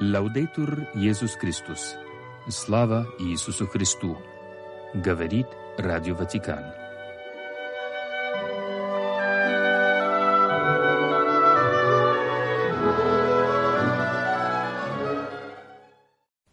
Лаудейтур Иисус Христос. Слава Иисусу Христу. Говорит Радио Ватикан.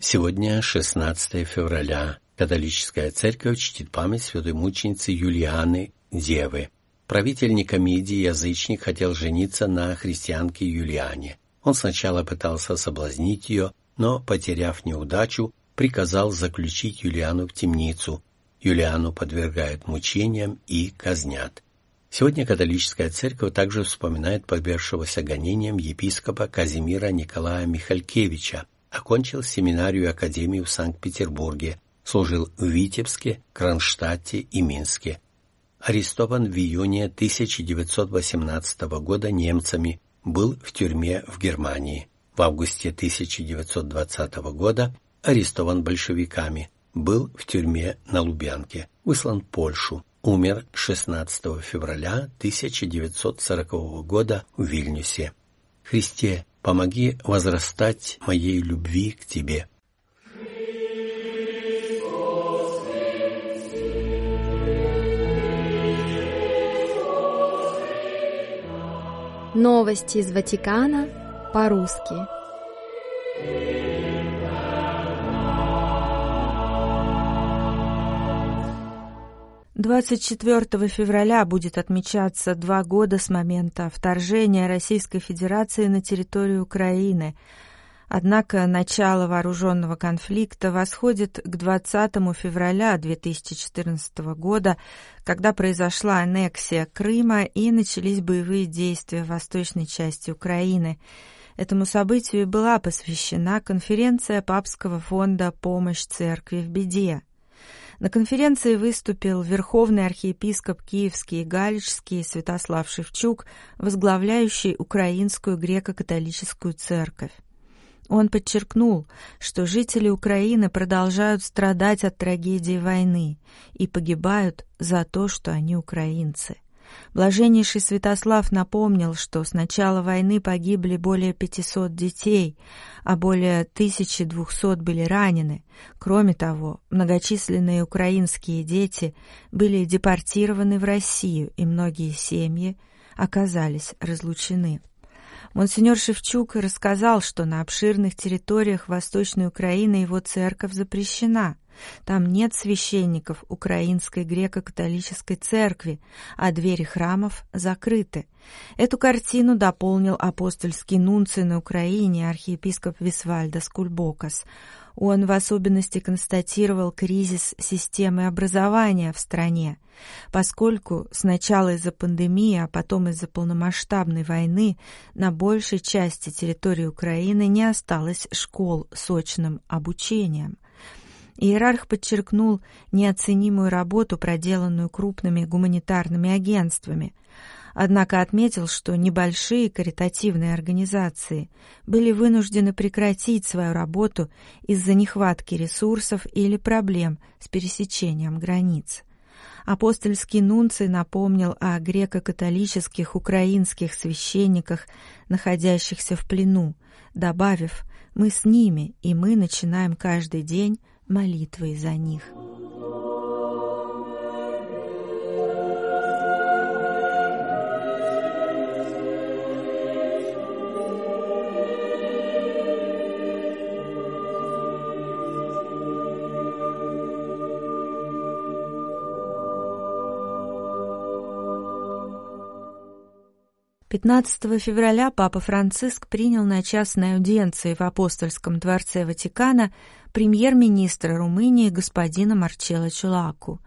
Сегодня 16 февраля. Католическая церковь чтит память святой мученицы Юлианы Девы. Правитель Никомидии, язычник, хотел жениться на христианке Юлиане. Он сначала пытался соблазнить ее, но, потеряв неудачу, приказал заключить Юлиану в темницу. Юлиану подвергают мучениям и казнят. Сегодня католическая церковь также вспоминает подвергшегося гонениям епископа Казимира Николая Михалькевича, окончил семинарию и академию в Санкт-Петербурге, служил в Витебске, Кронштадте и Минске. Арестован в июне 1918 года немцами, был в тюрьме в Германии. В августе 1920 года арестован большевиками, был в тюрьме на Лубянке, выслан в Польшу, умер 16 февраля 1940 года в Вильнюсе. Христе, помоги возрастать моей любви к Тебе. Новости из Ватикана по-русски. Двадцать четвертого февраля будет отмечаться два года с момента вторжения Российской Федерации на территорию Украины – Однако начало вооруженного конфликта восходит к 20 февраля 2014 года, когда произошла аннексия Крыма и начались боевые действия в восточной части Украины. Этому событию была посвящена конференция Папского фонда «Помощь церкви в беде». На конференции выступил верховный архиепископ Киевский и Галичский Святослав Шевчук, возглавляющий Украинскую греко-католическую церковь. Он подчеркнул, что жители Украины продолжают страдать от трагедии войны и погибают за то, что они украинцы. Блаженнейший Святослав напомнил, что с начала войны погибли более 500 детей, а более 1200 были ранены. Кроме того, многочисленные украинские дети были депортированы в Россию, и многие семьи оказались разлучены. Монсеньор Шевчук рассказал, что на обширных территориях Восточной Украины его церковь запрещена. Там нет священников Украинской греко-католической церкви, а двери храмов закрыты. Эту картину дополнил апостольский нунций на Украине архиепископ Висвальдо Скульбокас. Он в особенности констатировал кризис системы образования в стране, поскольку сначала из-за пандемии, а потом из-за полномасштабной войны на большей части территории Украины не осталось школ с очным обучением. Иерарх подчеркнул неоценимую работу, проделанную крупными гуманитарными агентствами – однако отметил, что небольшие каритативные организации были вынуждены прекратить свою работу из-за нехватки ресурсов или проблем с пересечением границ. Апостольский нунций напомнил о греко-католических украинских священниках, находящихся в плену, добавив «Мы с ними, и мы начинаем каждый день молитвой за них». 15 февраля Папа Франциск принял на частной аудиенции в Апостольском дворце Ватикана премьер-министра Румынии господина Марчелло Чулаку.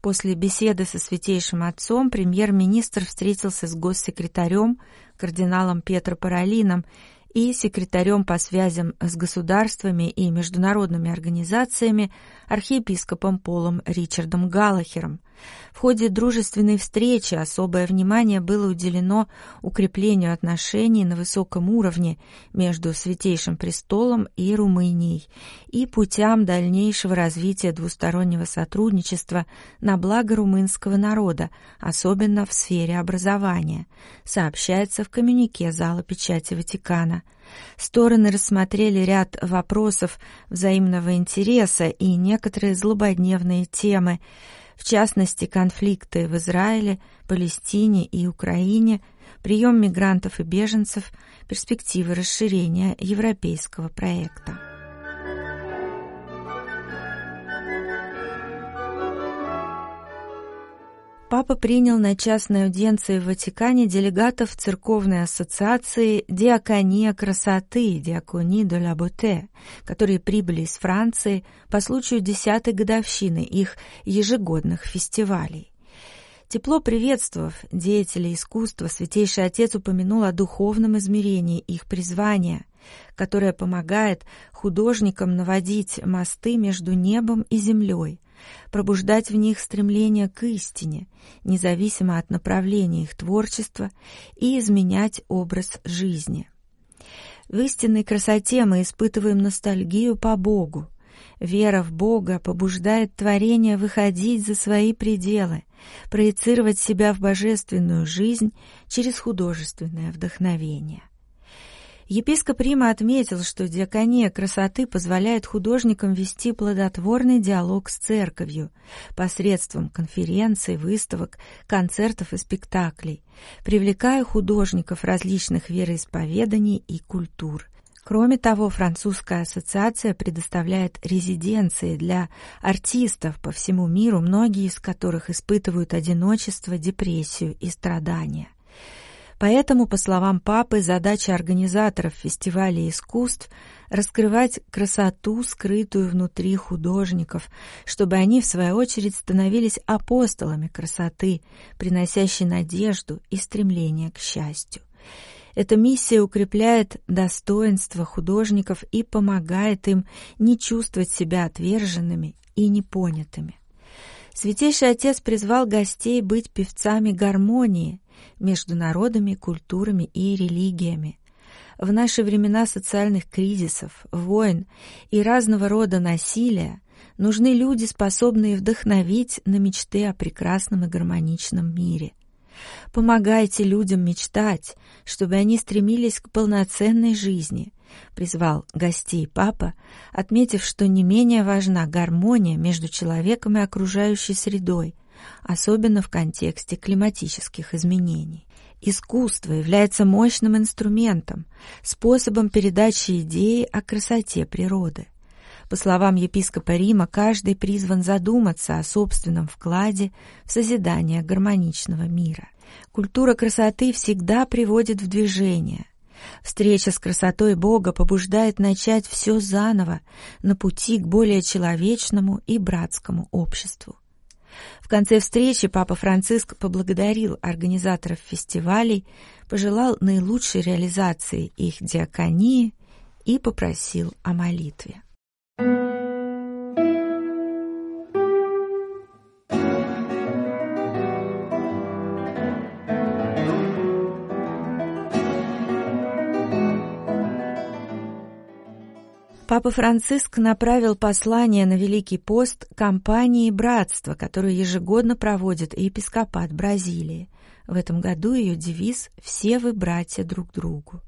После беседы со Святейшим Отцом премьер-министр встретился с госсекретарем, кардиналом Петро Паралином и секретарем по связям с государствами и международными организациями архиепископом Полом Ричардом Галлахером – В ходе дружественной встречи особое внимание было уделено укреплению отношений на высоком уровне между Святейшим Престолом и Румынией и путям дальнейшего развития двустороннего сотрудничества на благо румынского народа, особенно в сфере образования, сообщается в коммюнике Зала печати Ватикана. Стороны рассмотрели ряд вопросов взаимного интереса и некоторые злободневные темы – в частности конфликты в Израиле, Палестине и Украине, прием мигрантов и беженцев, перспективы расширения европейского проекта. Папа принял на частной аудиенции в Ватикане делегатов Церковной ассоциации «Диакония красоты» «Диакони де ла Боте», которые прибыли из Франции по случаю десятой годовщины их ежегодных фестивалей. Тепло приветствовав деятелей искусства, Святейший Отец упомянул о духовном измерении их призвания, которое помогает художникам наводить мосты между небом и землей, пробуждать в них стремление к истине, независимо от направления их творчества, и изменять образ жизни. В истинной красоте мы испытываем ностальгию по Богу. Вера в Бога побуждает творение выходить за свои пределы, проецировать себя в божественную жизнь через художественное вдохновение. Епископ Рима отметил, что диакония красоты позволяет художникам вести плодотворный диалог с церковью посредством конференций, выставок, концертов и спектаклей, привлекая художников различных вероисповеданий и культур. Кроме того, французская ассоциация предоставляет резиденции для артистов по всему миру, многие из которых испытывают одиночество, депрессию и страдания. Поэтому, по словам папы, задача организаторов фестиваля искусств – раскрывать красоту, скрытую внутри художников, чтобы они, в свою очередь, становились апостолами красоты, приносящей надежду и стремление к счастью. Эта миссия укрепляет достоинство художников и помогает им не чувствовать себя отверженными и непонятыми. Святейший Отец призвал гостей быть певцами гармонии, между народами, культурами и религиями. В наши времена социальных кризисов, войн и разного рода насилия нужны люди, способные вдохновить на мечты о прекрасном и гармоничном мире. Помогайте людям мечтать, чтобы они стремились к полноценной жизни, призвал гостей папа, отметив, что не менее важна гармония между человеком и окружающей средой, особенно в контексте климатических изменений. Искусство является мощным инструментом, способом передачи идеи о красоте природы. По словам епископа Рима, каждый призван задуматься о собственном вкладе в созидание гармоничного мира. Культура красоты всегда приводит в движение. Встреча с красотой Бога побуждает начать все заново на пути к более человечному и братскому обществу. В конце встречи Папа Франциск поблагодарил организаторов фестивалей, пожелал наилучшей реализации их диаконии и попросил о молитве. Папа Франциск направил послание на Великий пост компании «Братство», которую ежегодно проводит епископат Бразилии. В этом году ее девиз «Все вы братья друг другу».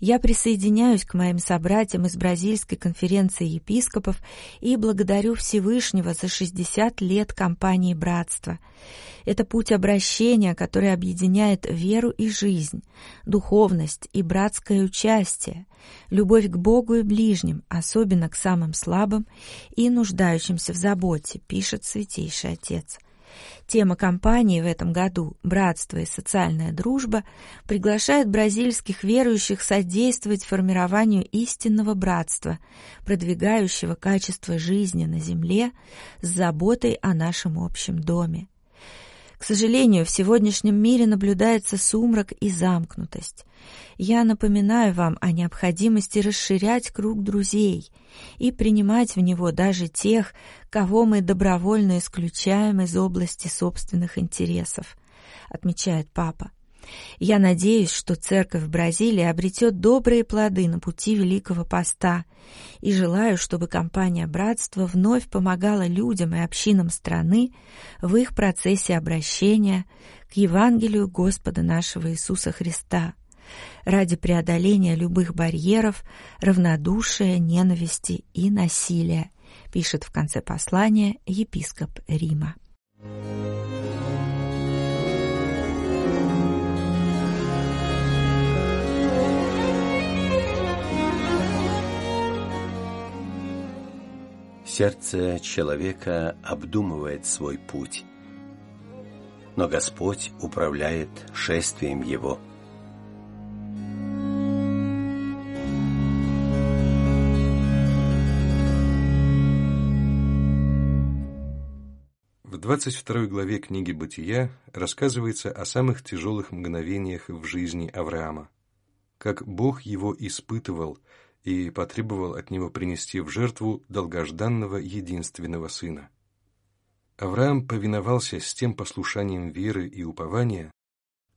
Я присоединяюсь к моим собратьям из Бразильской конференции епископов и благодарю Всевышнего за 60 лет кампании братства. Это путь обращения, который объединяет веру и жизнь, духовность и братское участие, любовь к Богу и ближним, особенно к самым слабым и нуждающимся в заботе, пишет Святейший Отец. Тема кампании в этом году «Братство и социальная дружба» приглашает бразильских верующих содействовать формированию истинного братства, продвигающего качество жизни на земле с заботой о нашем общем доме. К сожалению, в сегодняшнем мире наблюдается сумрак и замкнутость. Я напоминаю вам о необходимости расширять круг друзей и принимать в него даже тех, кого мы добровольно исключаем из области собственных интересов, отмечает папа. Я надеюсь, что церковь Бразилии обретет добрые плоды на пути Великого Поста и желаю, чтобы компания «Братство» вновь помогала людям и общинам страны в их процессе обращения к Евангелию Господа нашего Иисуса Христа ради преодоления любых барьеров, равнодушия, ненависти и насилия, пишет в конце послания епископ Рима. Сердце человека обдумывает свой путь, но Господь управляет шествием его. В 22 главе книги «Бытия» рассказывается о самых тяжелых мгновениях в жизни Авраама, как Бог его испытывал – и потребовал от него принести в жертву долгожданного единственного сына. Авраам повиновался с тем послушанием веры и упования,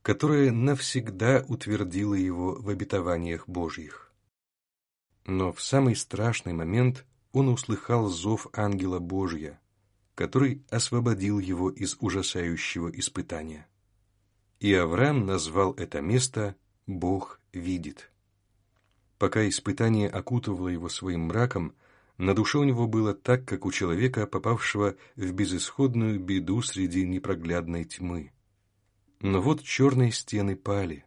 которое навсегда утвердило его в обетованиях Божьих. Но в самый страшный момент он услыхал зов ангела Божья, который освободил его из ужасающего испытания. И Авраам назвал это место «Бог видит». Пока испытание окутывало его своим мраком, на душе у него было так, как у человека, попавшего в безысходную беду среди непроглядной тьмы. Но вот черные стены пали,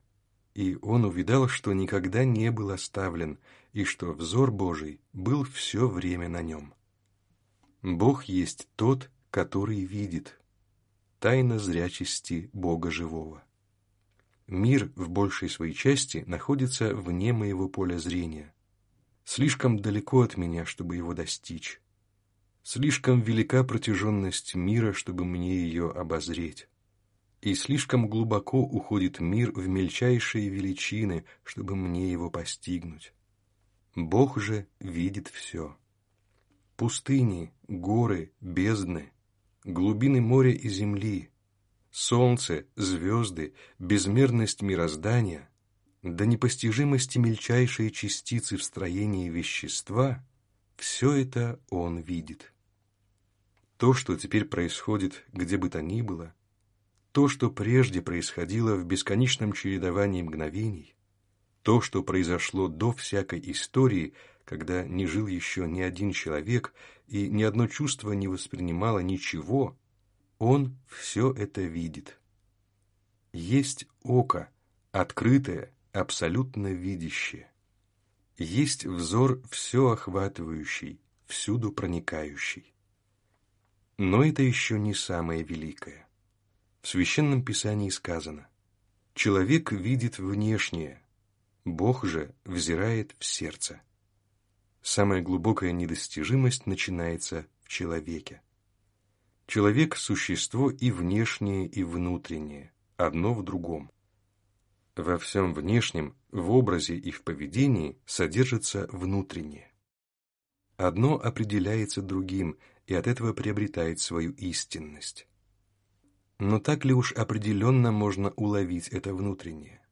и он увидал, что никогда не был оставлен, и что взор Божий был все время на нем. Бог есть тот, который видит. Тайна зрячести Бога живого. Мир в большей своей части находится вне моего поля зрения. Слишком далеко от меня, чтобы его достичь. Слишком велика протяженность мира, чтобы мне ее обозреть. И слишком глубоко уходит мир в мельчайшие величины, чтобы мне его постигнуть. Бог же видит все. Пустыни, горы, бездны, глубины моря и земли, солнце, звезды, безмерность мироздания, до непостижимости мельчайшие частицы в строении вещества, все это он видит. То, что теперь происходит где бы то ни было, то, что прежде происходило в бесконечном чередовании мгновений, то, что произошло до всякой истории, когда не жил еще ни один человек и ни одно чувство не воспринимало ничего, он все это видит. Есть око, открытое, абсолютно видящее. Есть взор все охватывающий, всюду проникающий. Но это еще не самое великое. В Священном Писании сказано «Человек видит внешнее, Бог же взирает в сердце». Самая глубокая недостижимость начинается в человеке. Человек – существо и внешнее, и внутреннее, одно в другом. Во всем внешнем, в образе и в поведении содержится внутреннее. Одно определяется другим и от этого приобретает свою истинность. Но так ли уж определенно можно уловить это внутреннее?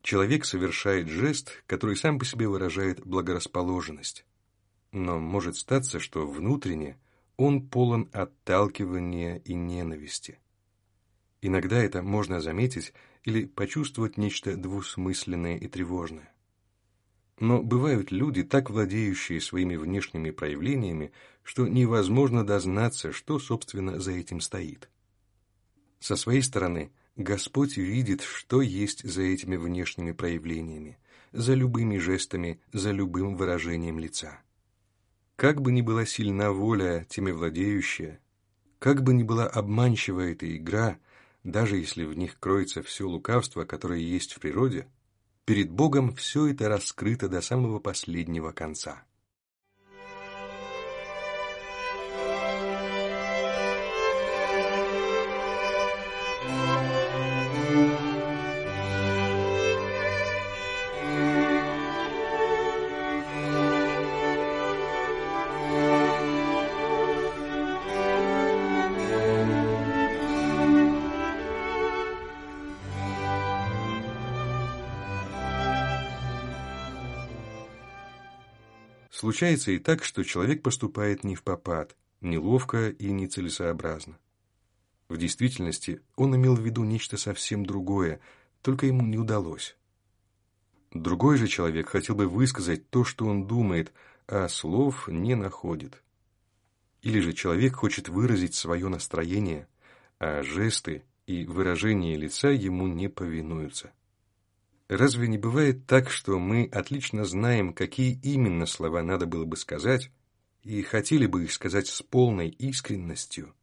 Человек совершает жест, который сам по себе выражает благорасположенность. Но может статься, что внутренне – он полон отталкивания и ненависти. Иногда это можно заметить или почувствовать нечто двусмысленное и тревожное. Но бывают люди, так владеющие своими внешними проявлениями, что невозможно дознаться, что, собственно, за этим стоит. Со своей стороны, Господь видит, что есть за этими внешними проявлениями, за любыми жестами, за любым выражением лица. Как бы ни была сильна воля, теми владеющая, как бы ни была обманчива эта игра, даже если в них кроется все лукавство, которое есть в природе, перед Богом все это раскрыто до самого последнего конца. Случается и так, что человек поступает не в попад, неловко и нецелесообразно. В действительности он имел в виду нечто совсем другое, только ему не удалось. Другой же человек хотел бы высказать то, что он думает, а слов не находит. Или же человек хочет выразить свое настроение, а жесты и выражение лица ему не повинуются. Разве не бывает так, что мы отлично знаем, какие именно слова надо было бы сказать, и хотели бы их сказать с полной искренностью,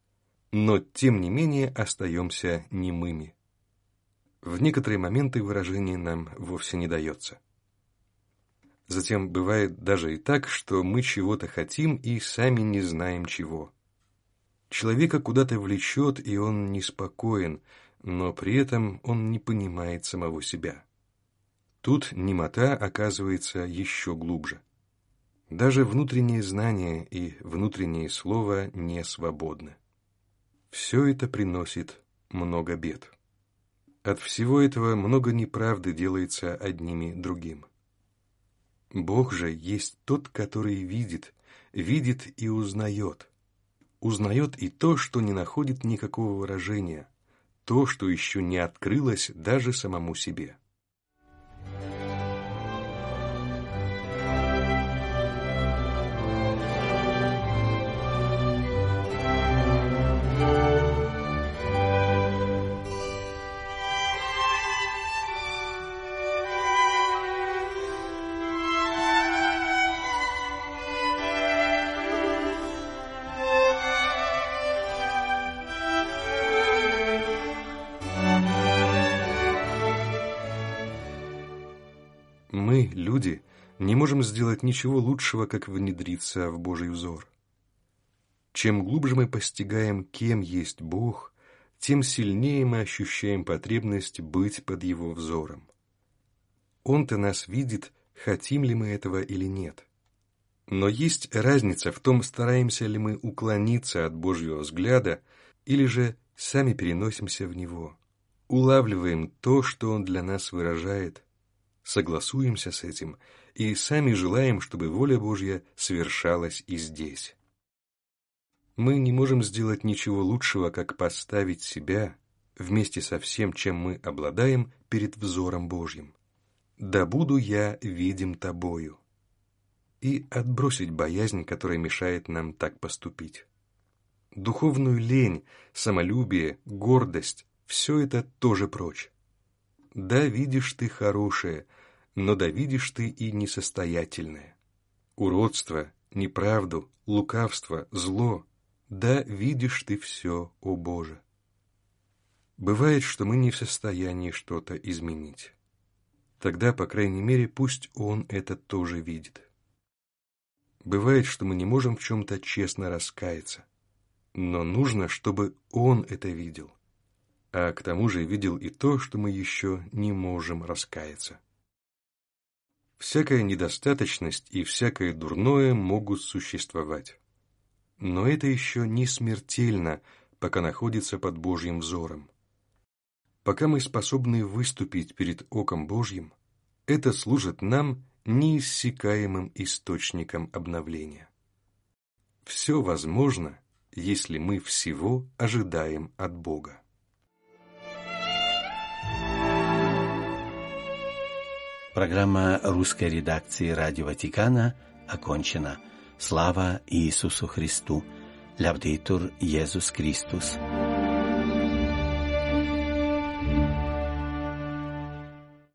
но тем не менее остаемся немыми? В некоторые моменты выражение нам вовсе не дается. Затем бывает даже и так, что мы чего-то хотим и сами не знаем чего. Человека куда-то влечет, и он неспокоен, но при этом он не понимает самого себя. Тут немота оказывается еще глубже. Даже внутреннее знание и внутреннее слово не свободны. Все это приносит много бед. От всего этого много неправды делается одними другим. Бог же есть тот, который видит, видит и узнает. Узнает и то, что не находит никакого выражения, то, что еще не открылось даже самому себе. Люди, не можем сделать ничего лучшего, как внедриться в Божий взор. Чем глубже мы постигаем, кем есть Бог, тем сильнее мы ощущаем потребность быть под Его взором. Он-то нас видит, хотим ли мы этого или нет. Но есть разница в том, стараемся ли мы уклониться от Божьего взгляда или же сами переносимся в него, улавливаем то, что Он для нас выражает – согласуемся с этим и сами желаем, чтобы воля Божья совершалась и здесь. Мы не можем сделать ничего лучшего, как поставить себя вместе со всем, чем мы обладаем, перед взором Божьим. «Да буду я видим тобою» и отбросить боязнь, которая мешает нам так поступить. Духовную лень, самолюбие, гордость – все это тоже прочь. Да, видишь ты хорошее, но да видишь ты и несостоятельное. Уродство, неправду, лукавство, зло, да видишь ты все, о Боже. Бывает, что мы не в состоянии что-то изменить. Тогда, по крайней мере, пусть Он это тоже видит. Бывает, что мы не можем в чем-то честно раскаяться, но нужно, чтобы Он это видел, а к тому же видел и то, что мы еще не можем раскаяться. Всякая недостаточность и всякое дурное могут существовать. Но это еще не смертельно, пока находится под Божьим взором. Пока мы способны выступить перед оком Божьим, это служит нам неиссякаемым источником обновления. Все возможно, если мы всего ожидаем от Бога. Программа русской редакции Радио Ватикана окончена. Слава Иисусу Христу! Лявдитур Иисус Христос!